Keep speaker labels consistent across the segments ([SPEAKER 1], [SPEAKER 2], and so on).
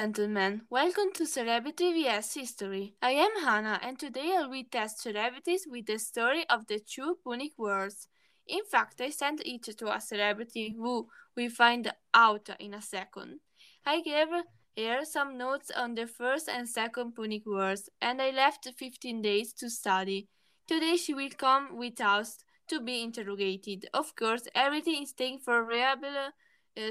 [SPEAKER 1] Gentlemen, welcome to Celebrity vs History. I am Hannah and today I'll retest celebrities with the story of the two Punic Wars. In fact, I sent each to a celebrity who we find out in a second. I gave her some notes on the first and second Punic Wars and I left 15 days to study. Today she will come with us to be interrogated. Of course, everything is taken for reliable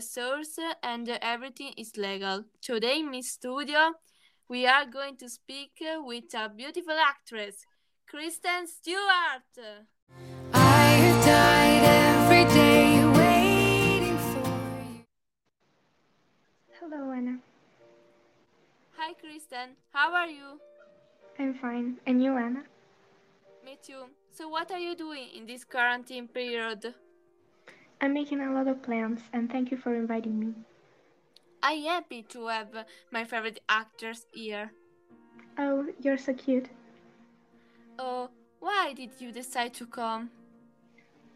[SPEAKER 1] source and everything is legal. Today in my studio, we are going to speak with a beautiful actress, Kristen Stewart. I died every day waiting for you.
[SPEAKER 2] Hello, Anna.
[SPEAKER 1] Hi, Kristen. How are you?
[SPEAKER 2] I'm fine. And you, Anna?
[SPEAKER 1] Me too. So, what are you doing in this quarantine period?
[SPEAKER 2] I'm making a lot of plans, and thank you for inviting me.
[SPEAKER 1] I'm happy to have my favorite actors here.
[SPEAKER 2] Oh, you're so cute.
[SPEAKER 1] Oh, why did you decide to come?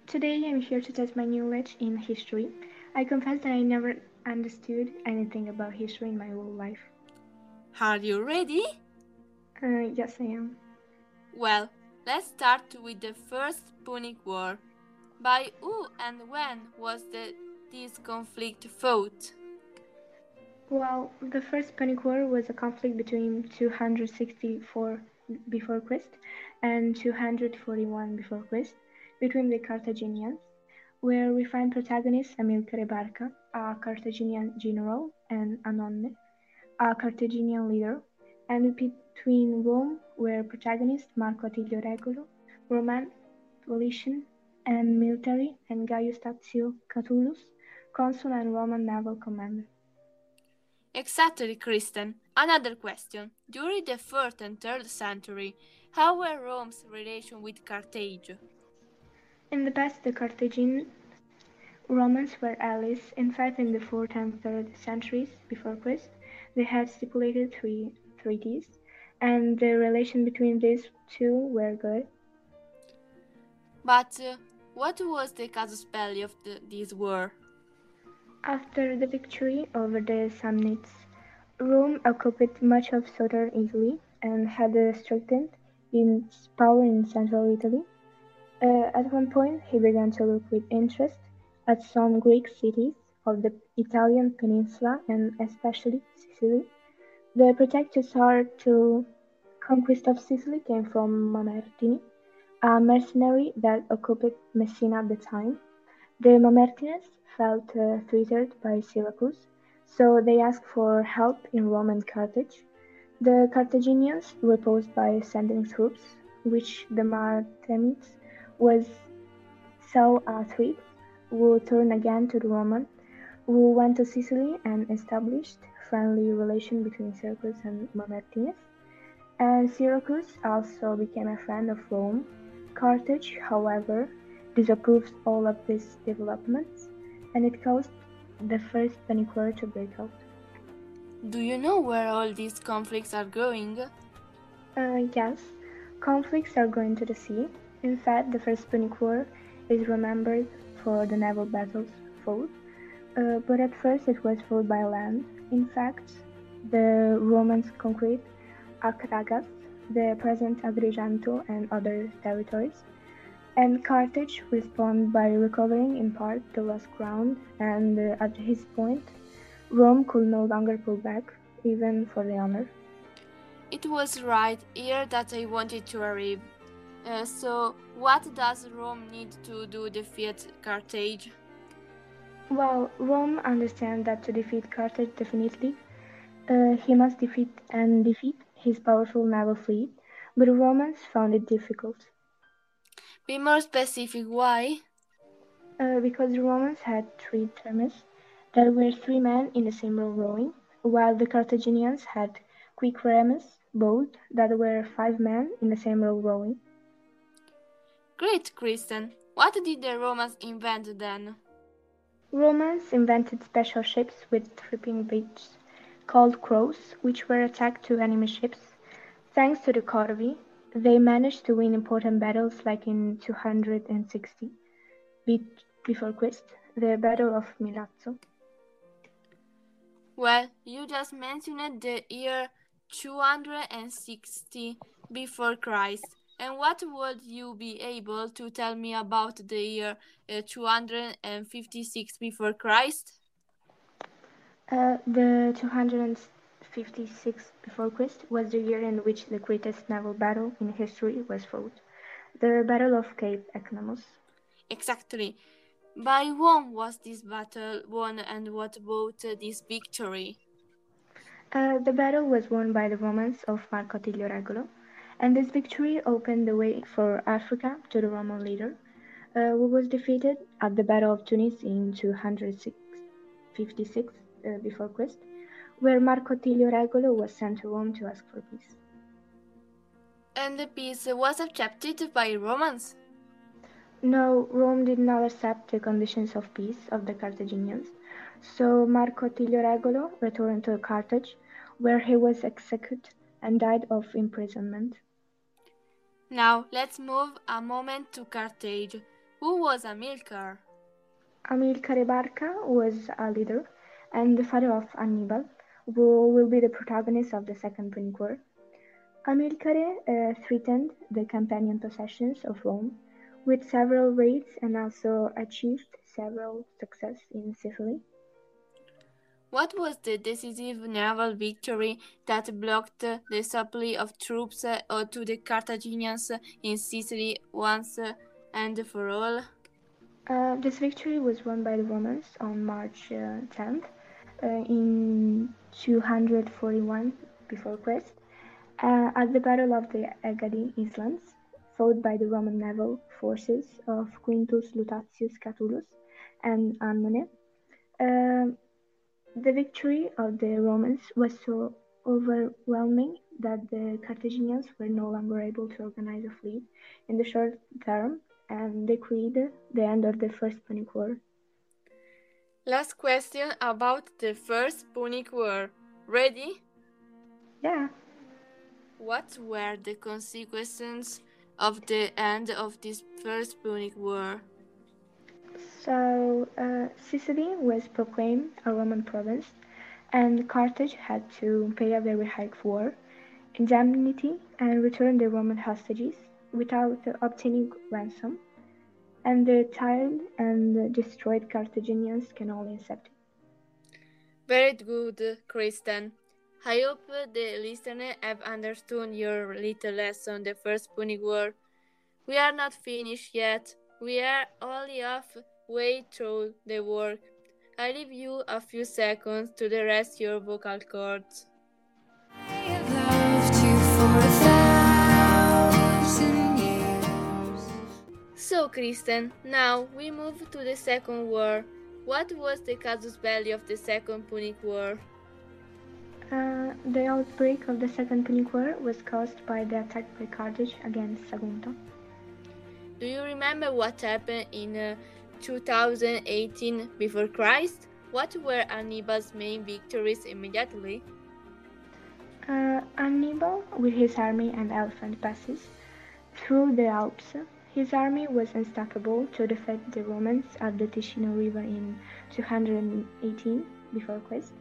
[SPEAKER 2] Today I'm here to test my knowledge in history. I confess that I never understood anything about history in my whole life.
[SPEAKER 1] Are you ready?
[SPEAKER 2] Uh, yes, I am.
[SPEAKER 1] Well, let's start with the First Punic War. By who and when was the, this conflict fought?
[SPEAKER 2] Well, the First Punic War was a conflict between 264 before Christ and 241 before Christ between the Carthaginians, where we find protagonist Amilcare Barca, a Carthaginian general, and Annone, a Carthaginian leader, and between Rome, where protagonist Marco Attilio Regulo, Roman politician and military, and Gaius Statius Catulus, consul and Roman naval commander.
[SPEAKER 1] Exactly, Kristen. Another question. During the 4th and 3rd century, how were Rome's relations with Carthage?
[SPEAKER 2] In the past, the Carthaginian Romans were allies. In fact, in the 4th and 3rd centuries before Christ, they had stipulated three treaties, and the relation between these two were good.
[SPEAKER 1] But uh, what was the casus belli of the, this war?
[SPEAKER 2] After the victory over the Samnites, Rome occupied much of southern Italy and had strengthened its power in central Italy. Uh, at one point, he began to look with interest at some Greek cities of the Italian peninsula and especially Sicily. The protected start to conquest of Sicily came from Mamertini, a mercenary that occupied Messina at the time. The Mamertines felt uh, threatened by Syracuse, so they asked for help in Rome and Carthage. The Carthaginians reposed by sending troops, which the Mamertines was saw a threat, who turned again to the Roman, who went to Sicily and established friendly relation between Syracuse and Mamertines. And Syracuse also became a friend of Rome Carthage, however, disapproved all of these developments, and it caused the First Punic War to break out.
[SPEAKER 1] Do you know where all these conflicts are going?
[SPEAKER 2] Uh, yes, conflicts are going to the sea. In fact, the First Punic War is remembered for the naval battles fought, uh, but at first it was fought by land. In fact, the Romans conquered Acragas, the present Agrigento and other territories, and Carthage responded by recovering in part the lost ground, and uh, at his point, Rome could no longer pull back, even for the honor.
[SPEAKER 1] It was right here that I wanted to arrive. Uh, so, what does Rome need to do to defeat Carthage?
[SPEAKER 2] Well, Rome understands that to defeat Carthage definitely, uh, he must defeat and defeat his powerful naval fleet, but the Romans found it difficult.
[SPEAKER 1] Be more specific, why?
[SPEAKER 2] Uh, because the Romans had three termes, there were three men in the same row rowing, while the Carthaginians had quinqueremes, boats that were five men in the same row rowing.
[SPEAKER 1] Great, Kristen. What did the Romans invent then?
[SPEAKER 2] Romans invented special ships with tripping beaks called crows, which were attacked to enemy ships. Thanks to the corvi, they managed to win important battles like in 260 before Christ, the Battle of Milazzo.
[SPEAKER 1] Well, you just mentioned the year 260 before Christ. And what would you be able to tell me about the year uh, 256 before Christ?
[SPEAKER 2] Uh, the 256 before Christ was the year in which the greatest naval battle in history was fought, the Battle of Cape Ecnomus.
[SPEAKER 1] Exactly. By whom was this battle won and what brought this victory?
[SPEAKER 2] Uh, the battle was won by the Romans of Marco Attilio Regulo, and this victory opened the way for Africa to the Roman leader, uh, who was defeated at the Battle of Tunis in 256 uh, before Christ, where Marco Attilio Regulo was sent to Rome to ask for peace.
[SPEAKER 1] And the peace was accepted by Romans?
[SPEAKER 2] No, Rome did not accept the conditions of peace of the Carthaginians, so Marco Attilio Regulo returned to Carthage, where he was executed and died of imprisonment.
[SPEAKER 1] Now let's move a moment to Carthage. Who was Amilcar?
[SPEAKER 2] Amilcare Barca was a leader and the father of Hannibal, who will be the protagonist of the Second Punic War. Amilcare uh, threatened the Campanian possessions of Rome with several raids and also achieved several success in Sicily.
[SPEAKER 1] What was the decisive naval victory that blocked the supply of troops uh, to the Carthaginians in Sicily once and for all?
[SPEAKER 2] Uh, this victory was won by the Romans on March uh, 10th uh, in 241 before Christ uh, at the Battle of the Egadi Islands fought by the Roman naval forces of Quintus Lutatius Catulus and Annone. Uh, the victory of the Romans was so overwhelming that the Carthaginians were no longer able to organize a fleet in the short term and decreed the end of the First Punic War.
[SPEAKER 1] Last question about the First Punic War. Ready?
[SPEAKER 2] Yeah.
[SPEAKER 1] What were the consequences of the end of this First Punic War?
[SPEAKER 2] So, uh, Sicily was proclaimed a Roman province, and Carthage had to pay a very high war, indemnity, and return the Roman hostages without obtaining ransom, and the tired and destroyed Carthaginians can only accept it.
[SPEAKER 1] Very good, Kristen. I hope the listeners have understood your little lesson, the First Punic War. We are not finished yet. We are only halfway through the work. I leave you a few seconds to rest your vocal cords. So, Kristen, now we move to the Second War. What was the casus belli of the Second Punic War?
[SPEAKER 2] Uh, the outbreak of the Second Punic War was caused by the attack by Carthage against Sagunta.
[SPEAKER 1] Do you remember what happened in uh, 2018 before Christ? What were Hannibal's main victories immediately?
[SPEAKER 2] Uh, Hannibal, with his army and elephant passes through the Alps, his army was unstoppable to defeat the Romans at the Ticino River in 218 before Christ,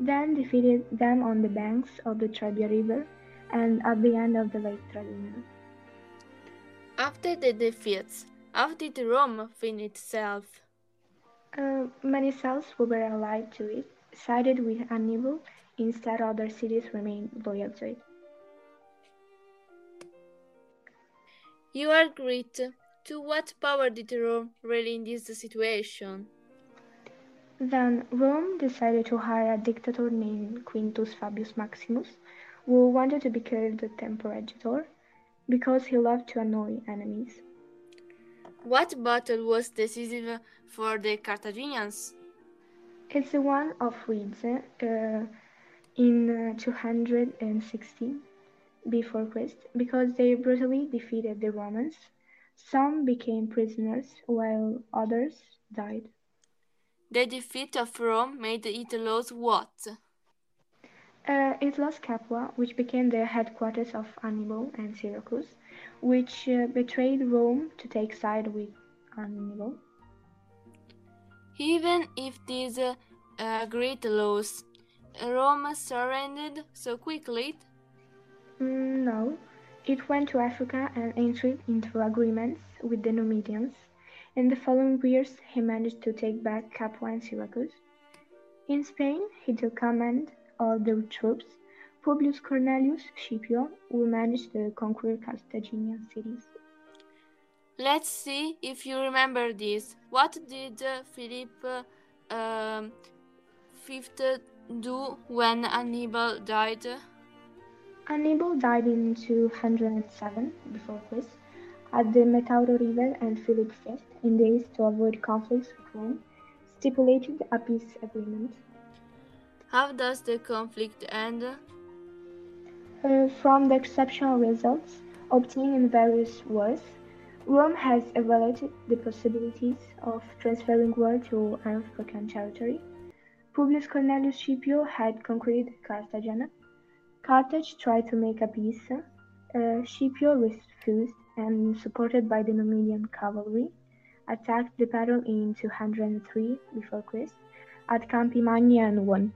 [SPEAKER 2] then defeated them on the banks of the Trebia River and at the end of the Lake Trasimeno.
[SPEAKER 1] After the defeats, how did Rome find itself?
[SPEAKER 2] Uh, many cells who were allied to it sided with Hannibal, instead other cities remained loyal to it.
[SPEAKER 1] You are great. To what power did Rome really in this situation?
[SPEAKER 2] Then Rome decided to hire a dictator named Quintus Fabius Maximus, who wanted to be called the Temporagitor because he loved to annoy enemies.
[SPEAKER 1] What battle was decisive for the Carthaginians?
[SPEAKER 2] It's the one of Rhodes uh, in uh, 216 before Christ because they brutally defeated the Romans. Some became prisoners while others died.
[SPEAKER 1] The defeat of Rome made it lose what?
[SPEAKER 2] Uh, it lost Capua, which became the headquarters of Hannibal and Syracuse, which uh, betrayed Rome to take side with Hannibal.
[SPEAKER 1] Even if this uh, great loss, Rome surrendered so quickly?
[SPEAKER 2] Mm, no, it went to Africa and entered into agreements with the Numidians. In the following years, he managed to take back Capua and Syracuse. In Spain, he took command of the troops. Publius Cornelius Scipio will manage to conquer Carthaginian cities.
[SPEAKER 1] Let's see if you remember this. What did Philip uh, V do when Hannibal died?
[SPEAKER 2] Hannibal died in 207 before Christ at the Metauro River and Philip V, in days to avoid conflicts with Rome, stipulated a peace agreement.
[SPEAKER 1] How does the conflict end?
[SPEAKER 2] Uh, from the exceptional results obtained in various wars, Rome has evaluated the possibilities of transferring war to African territory. Publius Cornelius Scipio had conquered Carthagena. Carthage tried to make a peace. Uh, Scipio refused and, supported by the Numidian cavalry, attacked the battle in 203 before Christ at Campi Magni and won.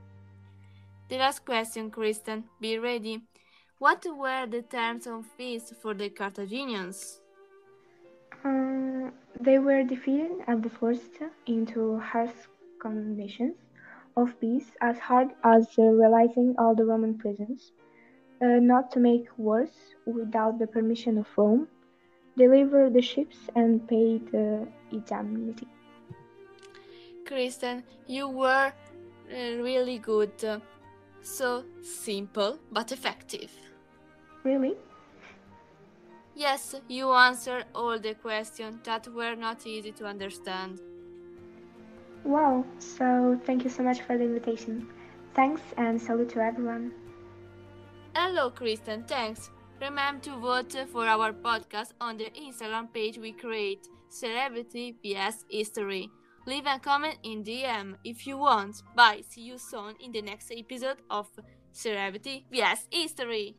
[SPEAKER 1] The last question, Kristen. Be ready. What were the terms of peace for the Carthaginians?
[SPEAKER 2] Uh, they were defeated and forced into harsh conditions of peace, as hard as uh, realizing all the Roman prisons, uh, not to make wars without the permission of Rome, deliver the ships, and pay the indemnity.
[SPEAKER 1] Kristen, you were uh, really good. So simple but effective.
[SPEAKER 2] Really?
[SPEAKER 1] Yes, you answered all the questions that were not easy to understand.
[SPEAKER 2] Wow, so thank you so much for the invitation. Thanks and salute to everyone.
[SPEAKER 1] Hello, Kristen, thanks. Remember to vote for our podcast on the Instagram page we create, Celebrity vs History. Leave a comment in DM if you want. Bye, see you soon in the next episode of Celebrity vs History.